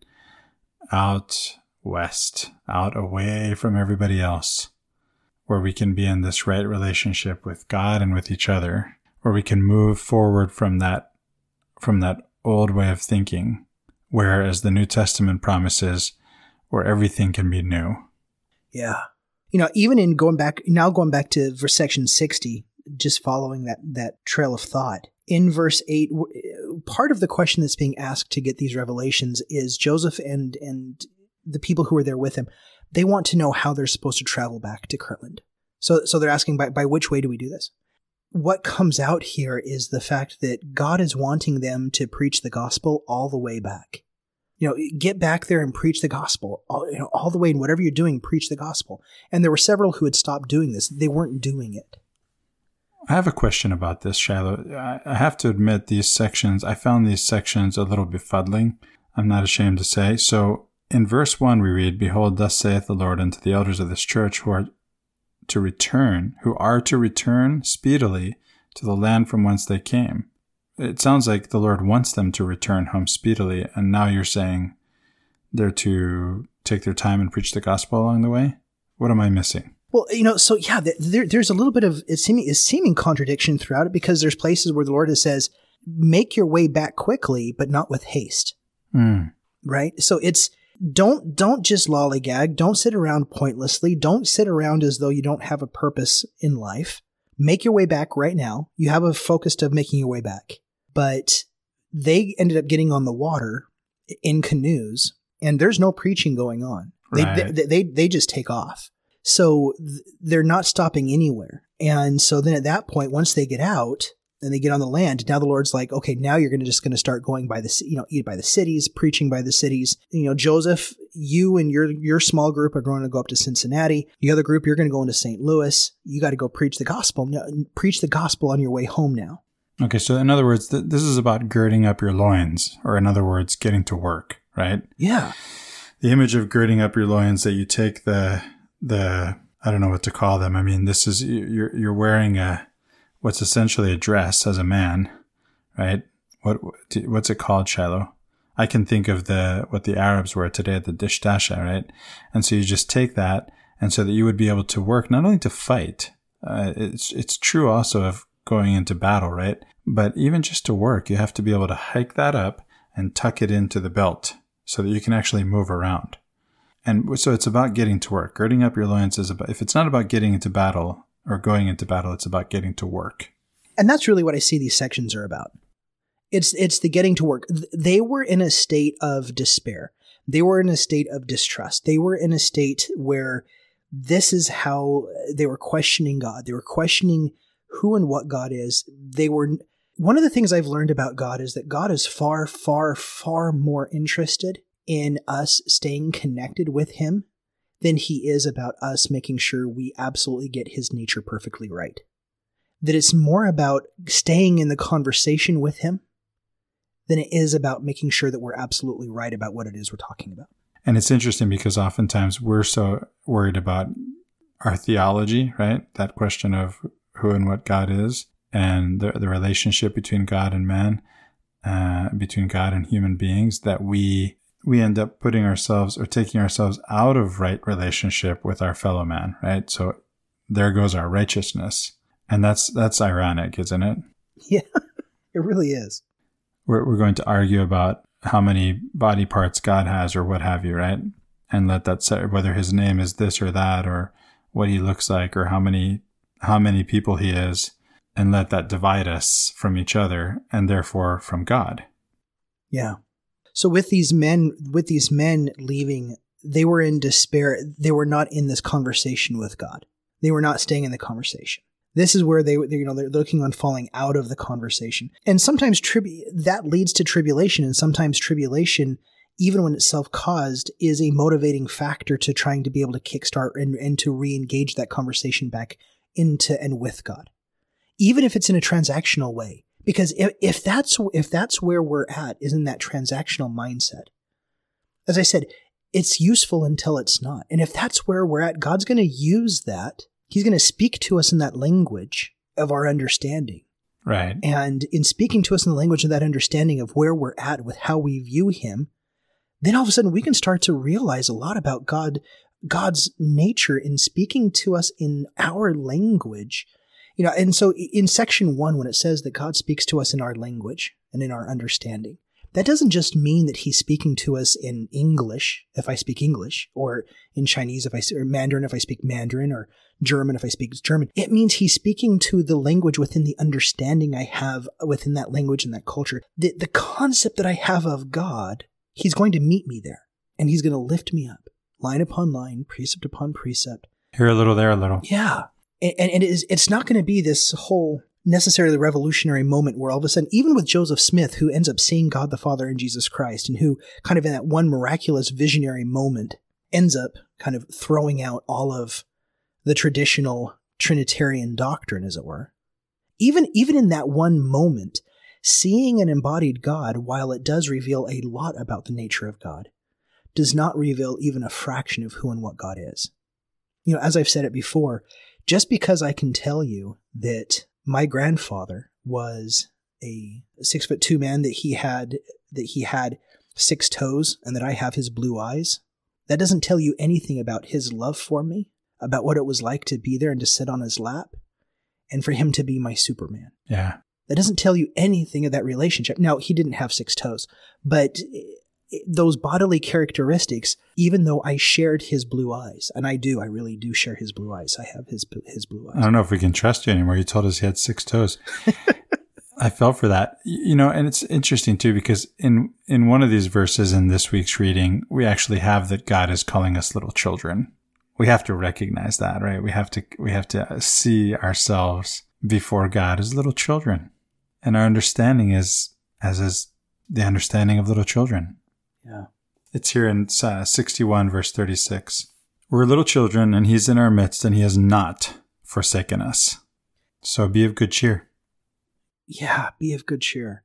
B: out west, out away from everybody else, where we can be in this right relationship with God and with each other, where we can move forward from that, from that old way of thinking, where, as the New Testament promises, where everything can be new.
A: Yeah. You know, even in going back, now going back to verse section 60, just following that, that trail of thought, in verse 8 part of the question that's being asked to get these revelations is joseph and and the people who are there with him they want to know how they're supposed to travel back to kirtland. So so they're asking by, by which way do we do this? What comes out here is the fact that god is wanting them to preach the gospel all the way back. You know get back there and preach the gospel. All, you know, all the way in whatever you're doing preach the gospel. And there were several who had stopped doing this. They weren't doing it
B: I have a question about this, Shiloh. I have to admit, these sections, I found these sections a little befuddling. I'm not ashamed to say. So, in verse 1, we read, Behold, thus saith the Lord unto the elders of this church who are to return, who are to return speedily to the land from whence they came. It sounds like the Lord wants them to return home speedily, and now you're saying they're to take their time and preach the gospel along the way? What am I missing?
A: Well, you know, so yeah, there, there's a little bit of it's seeming, it's seeming contradiction throughout it because there's places where the Lord says, "Make your way back quickly, but not with haste."
B: Mm.
A: Right. So it's don't don't just lollygag. Don't sit around pointlessly. Don't sit around as though you don't have a purpose in life. Make your way back right now. You have a focus of making your way back. But they ended up getting on the water in canoes, and there's no preaching going on. Right. They, they, they they just take off. So th- they're not stopping anywhere. And so then at that point, once they get out and they get on the land, now the Lord's like, okay, now you're going to just going to start going by the, you know, by the cities, preaching by the cities. You know, Joseph, you and your, your small group are going to go up to Cincinnati. The other group, you're going to go into St. Louis. You got to go preach the gospel. Now, preach the gospel on your way home now.
B: Okay. So in other words, th- this is about girding up your loins, or in other words, getting to work, right?
A: Yeah.
B: The image of girding up your loins that you take the, the I don't know what to call them. I mean, this is you're you're wearing a what's essentially a dress as a man, right? What what's it called, Shiloh? I can think of the what the Arabs wear today at the dishdasha, right? And so you just take that, and so that you would be able to work not only to fight. Uh, it's it's true also of going into battle, right? But even just to work, you have to be able to hike that up and tuck it into the belt so that you can actually move around. And so it's about getting to work. Girding up your loins is about, if it's not about getting into battle or going into battle, it's about getting to work.
A: And that's really what I see these sections are about. It's, it's the getting to work. They were in a state of despair. They were in a state of distrust. They were in a state where this is how they were questioning God. They were questioning who and what God is. They were, one of the things I've learned about God is that God is far, far, far more interested in us staying connected with him than he is about us making sure we absolutely get his nature perfectly right. That it's more about staying in the conversation with him than it is about making sure that we're absolutely right about what it is we're talking about.
B: And it's interesting because oftentimes we're so worried about our theology, right? That question of who and what God is and the, the relationship between God and man, uh, between God and human beings, that we we end up putting ourselves or taking ourselves out of right relationship with our fellow man, right? So there goes our righteousness. And that's that's ironic, isn't it?
A: Yeah, it really is.
B: We're, we're going to argue about how many body parts God has or what have you, right? And let that say whether his name is this or that or what he looks like or how many how many people he is and let that divide us from each other and therefore from God.
A: Yeah. So with these men, with these men leaving, they were in despair. They were not in this conversation with God. They were not staying in the conversation. This is where they, you know, they're looking on falling out of the conversation. And sometimes tribu- that leads to tribulation, and sometimes tribulation, even when it's self-caused, is a motivating factor to trying to be able to kickstart and, and to re-engage that conversation back into and with God. Even if it's in a transactional way because if, if that's if that's where we're at is in that transactional mindset as i said it's useful until it's not and if that's where we're at god's going to use that he's going to speak to us in that language of our understanding
B: Right.
A: And in speaking to us in the language of that understanding of where we're at with how we view him, then all of a sudden we can start to realize a lot about God, God's nature in speaking to us in our language. You know, and so in section one, when it says that God speaks to us in our language and in our understanding, that doesn't just mean that he's speaking to us in English, if I speak English, or in Chinese, if I or Mandarin, if I speak Mandarin, or German, if I speak German. It means he's speaking to the language within the understanding I have within that language and that culture. The, the concept that I have of God, he's going to meet me there, and he's going to lift me up, line upon line, precept upon precept.
B: Here a little, there a little.
A: Yeah. And, and it is, it's not going to be this whole necessarily revolutionary moment where all of a sudden, even with Joseph Smith, who ends up seeing God the Father in Jesus Christ, and who kind of in that one miraculous visionary moment ends up kind of throwing out all of the traditional Trinitarian doctrine, as it were. Even, even in that one moment, seeing an embodied God, while it does reveal a lot about the nature of God, does not reveal even a fraction of who and what God is. You know, as I've said it before, just because I can tell you that my grandfather was a six foot two man that he had that he had six toes and that I have his blue eyes. That doesn't tell you anything about his love for me, about what it was like to be there and to sit on his lap, and for him to be my Superman.
B: Yeah.
A: That doesn't tell you anything of that relationship. Now, he didn't have six toes, but those bodily characteristics, even though I shared his blue eyes, and I do, I really do share his blue eyes. I have his his blue eyes.
B: I don't know if we can trust you anymore. You told us he had six toes. I fell for that, you know, and it's interesting too because in in one of these verses in this week's reading, we actually have that God is calling us little children. We have to recognize that, right? We have to we have to see ourselves before God as little children, and our understanding is as is the understanding of little children.
A: Yeah.
B: It's here in uh, 61, verse 36. We're little children, and he's in our midst, and he has not forsaken us. So be of good cheer.
A: Yeah, be of good cheer.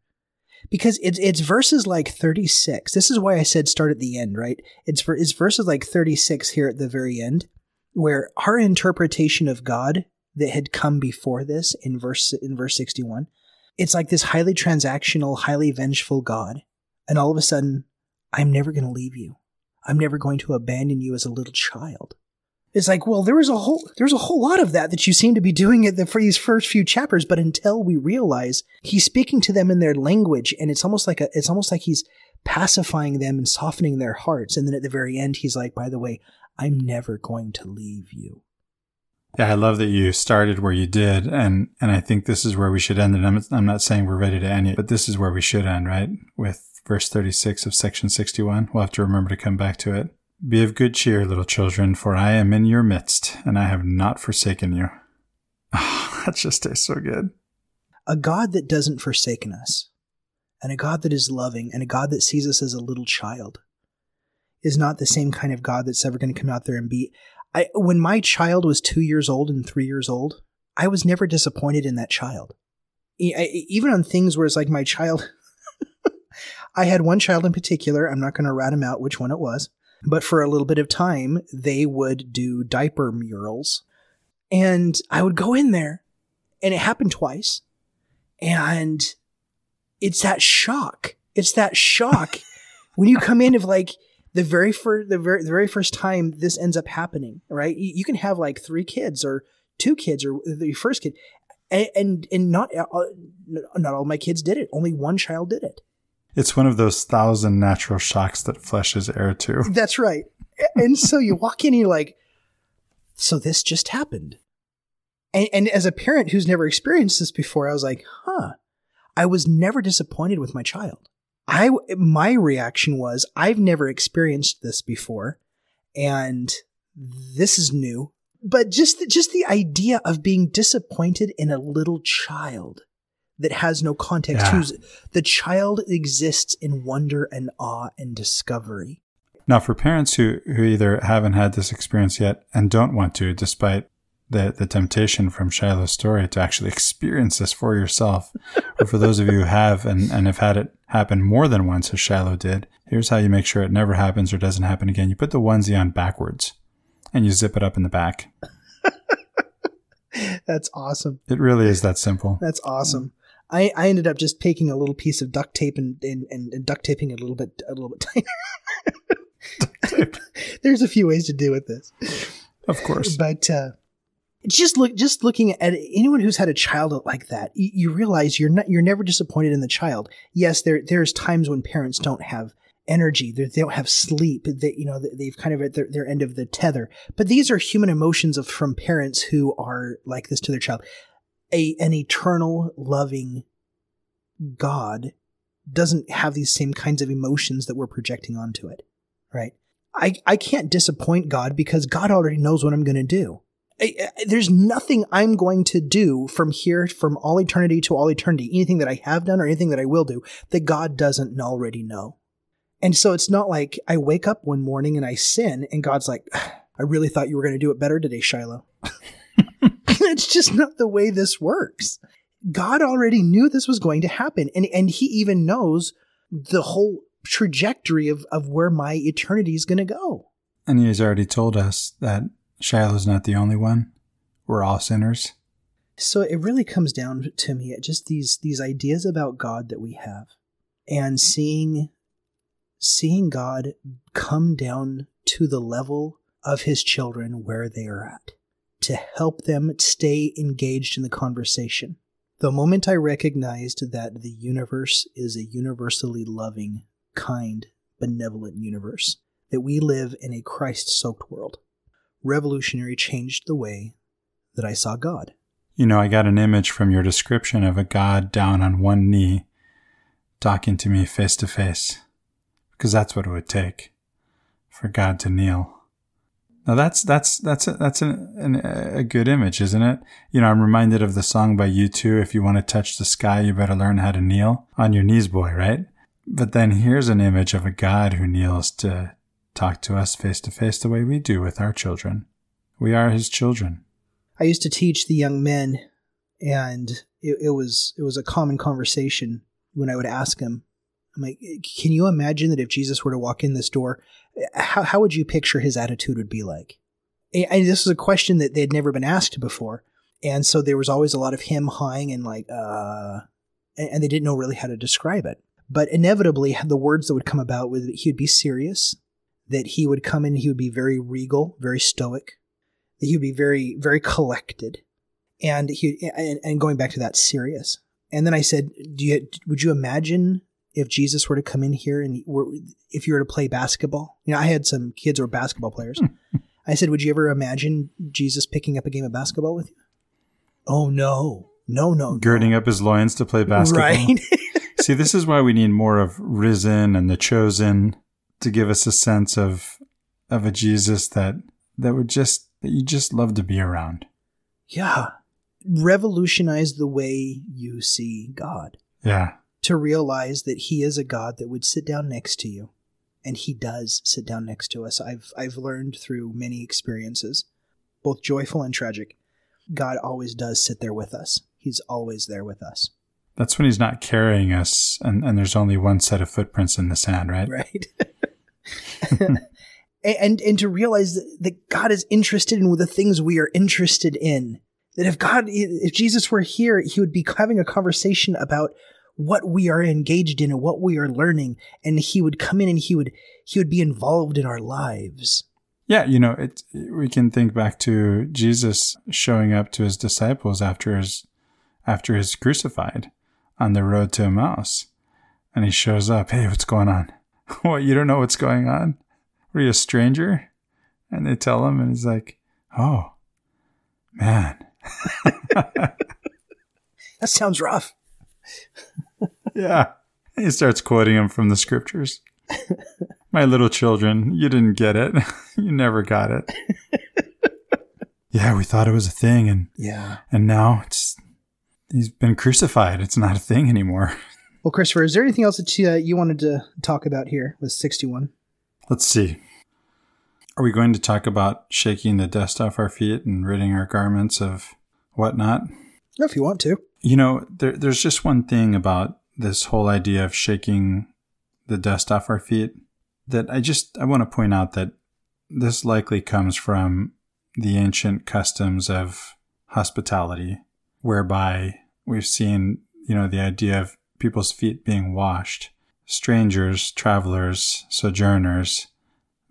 A: Because it's it's verses like 36. This is why I said start at the end, right? It's for it's verses like 36 here at the very end, where our interpretation of God that had come before this in verse in verse 61, it's like this highly transactional, highly vengeful God. And all of a sudden, I'm never going to leave you. I'm never going to abandon you as a little child. It's like, well, there was a whole there's a whole lot of that that you seem to be doing it for these first few chapters, but until we realize he's speaking to them in their language, and it's almost like a it's almost like he's pacifying them and softening their hearts, and then at the very end, he's like, by the way, I'm never going to leave you.
B: Yeah, I love that you started where you did, and and I think this is where we should end. And I'm I'm not saying we're ready to end it, but this is where we should end, right? With verse 36 of section 61. We'll have to remember to come back to it. Be of good cheer, little children, for I am in your midst, and I have not forsaken you. Oh, that just tastes so good.
A: A God that doesn't forsaken us, and a God that is loving, and a God that sees us as a little child, is not the same kind of God that's ever going to come out there and be. I, when my child was two years old and three years old, I was never disappointed in that child. Even on things where it's like my child, I had one child in particular. I'm not going to rat him out which one it was, but for a little bit of time, they would do diaper murals. And I would go in there, and it happened twice. And it's that shock. It's that shock when you come in of like the very first the very the very first time this ends up happening, right? You, you can have like three kids or two kids or the first kid, and and, and not uh, not all my kids did it. Only one child did it.
B: It's one of those thousand natural shocks that flesh is heir to.
A: That's right. And so you walk in and you're like, so this just happened. And, and as a parent who's never experienced this before, I was like, huh, I was never disappointed with my child. I, my reaction was, I've never experienced this before and this is new. But just, the, just the idea of being disappointed in a little child that has no context. Yeah. Who's the child exists in wonder and awe and discovery.
B: Now, for parents who, who either haven't had this experience yet and don't want to, despite the, the temptation from Shiloh's story to actually experience this for yourself, or for those of you who have and, and have had it happen more than once, as Shiloh did, here's how you make sure it never happens or doesn't happen again. You put the onesie on backwards and you zip it up in the back.
A: That's awesome.
B: It really is that simple.
A: That's awesome. I, I ended up just taking a little piece of duct tape and, and, and, and duct taping it a little bit a little bit tighter. There's a few ways to do with this,
B: Of course.
A: but uh, just look just looking at anyone who's had a child like that, you, you realize you're not you're never disappointed in the child. Yes, there there's times when parents don't have energy, they they don't have sleep, they you know they've kind of at their, their end of the tether. But these are human emotions of from parents who are like this to their child. A an eternal loving God doesn't have these same kinds of emotions that we're projecting onto it, right? I, I can't disappoint God because God already knows what I'm going to do. I, I, there's nothing I'm going to do from here, from all eternity to all eternity, anything that I have done or anything that I will do that God doesn't already know. And so it's not like I wake up one morning and I sin and God's like, I really thought you were going to do it better today, Shiloh. it's just not the way this works. God already knew this was going to happen. And, and he even knows the whole trajectory of, of where my eternity is going to go.
B: And he has already told us that Shiloh's not the only one. We're all sinners.
A: So it really comes down to me at just these these ideas about God that we have and seeing seeing God come down to the level of his children where they are at to help them stay engaged in the conversation. The moment I recognized that the universe is a universally loving, kind, benevolent universe, that we live in a Christ soaked world, revolutionary changed the way that I saw God.
B: You know, I got an image from your description of a God down on one knee talking to me face to face, because that's what it would take for God to kneel. Now that's that's that's a, that's an, an, a good image, isn't it? You know, I'm reminded of the song by U2. If you want to touch the sky, you better learn how to kneel on your knees, boy. Right? But then here's an image of a God who kneels to talk to us face to face the way we do with our children. We are His children.
A: I used to teach the young men, and it, it was it was a common conversation when I would ask them, I'm like, can you imagine that if Jesus were to walk in this door, how, how would you picture his attitude would be like? And this is a question that they had never been asked before. And so there was always a lot of him hawing and like, uh, and they didn't know really how to describe it. But inevitably, the words that would come about was that he would be serious, that he would come in, he would be very regal, very stoic, that he would be very, very collected. And he, and, and going back to that, serious. And then I said, "Do you would you imagine if Jesus were to come in here and were, if you were to play basketball? You know, I had some kids who were basketball players. Hmm. I said, "Would you ever imagine Jesus picking up a game of basketball with you?" Oh no, no, no,
B: girding up his loins to play basketball.
A: Right.
B: See, this is why we need more of Risen and the Chosen to give us a sense of of a Jesus that that would just that you just love to be around.
A: Yeah. Revolutionize the way you see God.
B: Yeah.
A: To realize that he is a God that would sit down next to you. And he does sit down next to us. I've I've learned through many experiences, both joyful and tragic. God always does sit there with us. He's always there with us.
B: That's when he's not carrying us and, and there's only one set of footprints in the sand, right?
A: Right. and and to realize that, that God is interested in the things we are interested in. That if God, if Jesus were here, he would be having a conversation about what we are engaged in and what we are learning, and he would come in and he would he would be involved in our lives.
B: Yeah, you know, it. We can think back to Jesus showing up to his disciples after his after his crucified on the road to Emmaus, and he shows up. Hey, what's going on? what you don't know what's going on? Are you a stranger? And they tell him, and he's like, "Oh, man."
A: that sounds rough.
B: yeah. He starts quoting him from the scriptures. My little children, you didn't get it. you never got it. yeah, we thought it was a thing and
A: Yeah.
B: and now it's he's been crucified. It's not a thing anymore.
A: Well, Christopher, is there anything else that uh, you wanted to talk about here with 61?
B: Let's see. Are we going to talk about shaking the dust off our feet and ridding our garments of whatnot?
A: No, if you want to.
B: You know, there, there's just one thing about this whole idea of shaking the dust off our feet that I just I want to point out that this likely comes from the ancient customs of hospitality, whereby we've seen you know, the idea of people's feet being washed. Strangers, travelers, sojourners,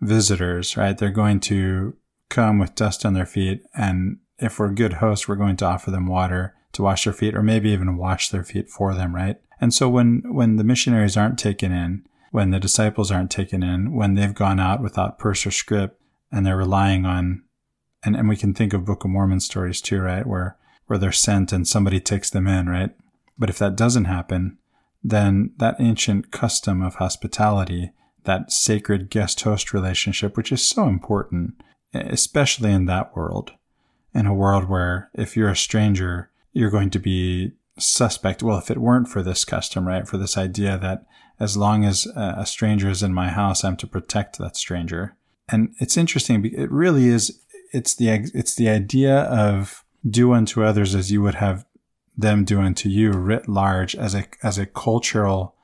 B: visitors, right? They're going to come with dust on their feet. And if we're good hosts, we're going to offer them water to wash their feet or maybe even wash their feet for them, right? And so when, when the missionaries aren't taken in, when the disciples aren't taken in, when they've gone out without purse or scrip and they're relying on, and, and we can think of Book of Mormon stories too, right? Where, where they're sent and somebody takes them in, right? But if that doesn't happen, then that ancient custom of hospitality, that sacred guest host relationship, which is so important, especially in that world, in a world where if you're a stranger, you're going to be suspect. Well, if it weren't for this custom, right, for this idea that as long as a stranger is in my house, I'm to protect that stranger. And it's interesting. It really is. It's the it's the idea of do unto others as you would have them do unto you, writ large, as a as a cultural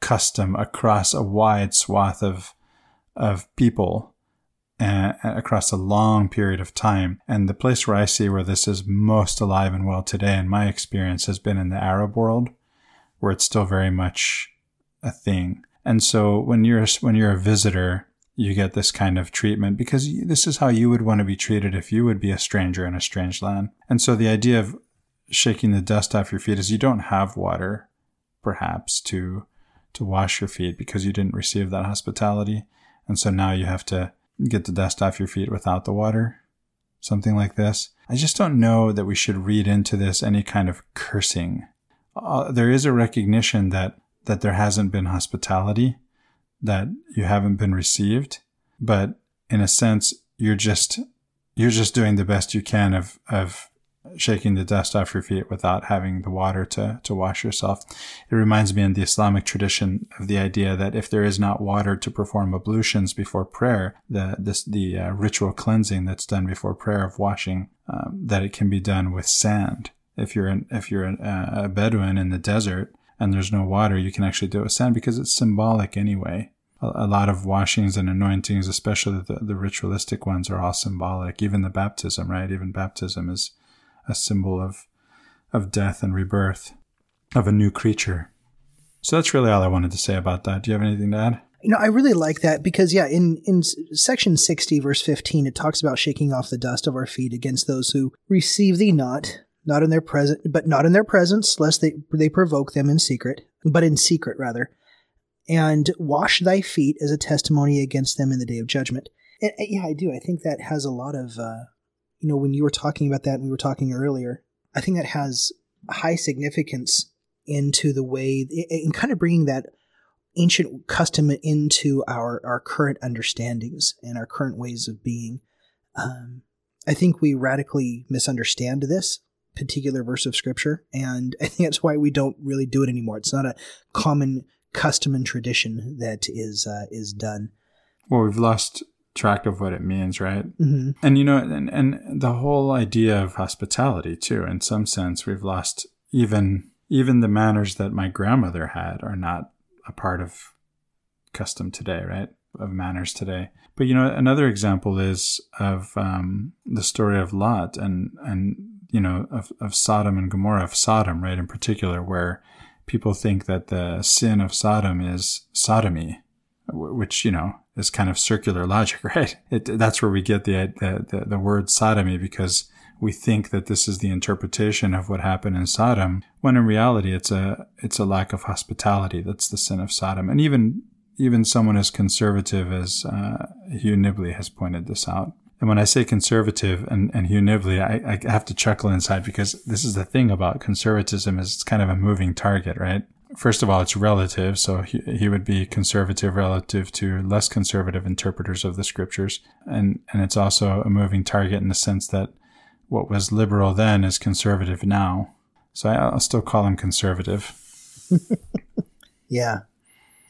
B: custom across a wide swath of of people and across a long period of time. And the place where I see where this is most alive and well today, in my experience, has been in the Arab world, where it's still very much a thing. And so when you're when you're a visitor, you get this kind of treatment because this is how you would want to be treated if you would be a stranger in a strange land. And so the idea of shaking the dust off your feet is you don't have water, perhaps to to wash your feet because you didn't receive that hospitality, and so now you have to get the dust off your feet without the water, something like this. I just don't know that we should read into this any kind of cursing. Uh, there is a recognition that that there hasn't been hospitality, that you haven't been received, but in a sense, you're just you're just doing the best you can of of shaking the dust off your feet without having the water to, to wash yourself. It reminds me in the Islamic tradition of the idea that if there is not water to perform ablutions before prayer, the, this, the uh, ritual cleansing that's done before prayer of washing, um, that it can be done with sand. If you're an, if you're an, uh, a Bedouin in the desert and there's no water, you can actually do it with sand because it's symbolic anyway a, lot of washings and anointings, especially the, the ritualistic ones, are all symbolic. Even the baptism, right? Even baptism is a symbol of of death and rebirth of a new creature. So that's really all I wanted to say about that. Do you have anything to add?
A: You know, I really like that because yeah, in in section 60 verse 15 it talks about shaking off the dust of our feet against those who receive thee not, not in their present but not in their presence lest they they provoke them in secret, but in secret rather. And wash thy feet as a testimony against them in the day of judgment. And, yeah, I do. I think that has a lot of uh, you know, when you were talking about that and we were talking earlier, I think that has high significance into the way, in kind of bringing that ancient custom into our, our current understandings and our current ways of being. Um, I think we radically misunderstand this particular verse of scripture, and I think that's why we don't really do it anymore. It's not a common custom and tradition that is uh, is done.
B: Well, we've lost track of what it means, right? Mm-hmm. And you know, and, and the whole idea of hospitality too. In some sense, we've lost even even the manners that my grandmother had are not a part of custom today, right? Of manners today. But you know, another example is of um, the story of Lot and and you know of, of Sodom and Gomorrah, of Sodom, right? In particular, where people think that the sin of Sodom is sodomy, which you know is kind of circular logic, right? It, that's where we get the, the, the word sodomy because we think that this is the interpretation of what happened in Sodom, when in reality it's a it's a lack of hospitality that's the sin of Sodom. And even even someone as conservative as uh, Hugh Nibley has pointed this out. And when I say conservative and, and Hugh Nibley, I, I have to chuckle inside because this is the thing about conservatism is it's kind of a moving target, right? First of all, it's relative. So he, he would be conservative relative to less conservative interpreters of the scriptures. And, and it's also a moving target in the sense that what was liberal then is conservative now. So I'll still call him conservative.
A: yeah.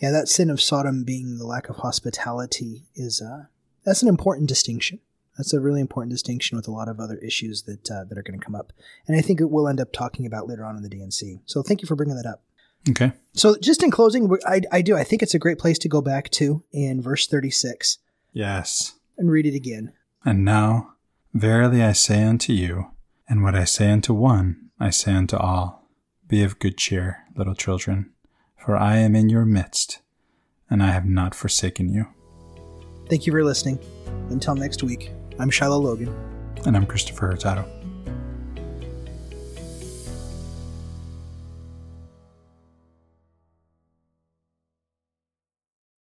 A: Yeah, that sin of Sodom being the lack of hospitality is uh, that's an important distinction. That's a really important distinction with a lot of other issues that uh, that are going to come up, and I think we'll end up talking about later on in the D&C. So thank you for bringing that up.
B: Okay.
A: So just in closing, I, I do. I think it's a great place to go back to in verse 36.
B: Yes.
A: And read it again.
B: And now, verily I say unto you, and what I say unto one, I say unto all, Be of good cheer, little children, for I am in your midst, and I have not forsaken you.
A: Thank you for listening. Until next week, I'm Shiloh Logan.
B: And I'm Christopher Hurtado.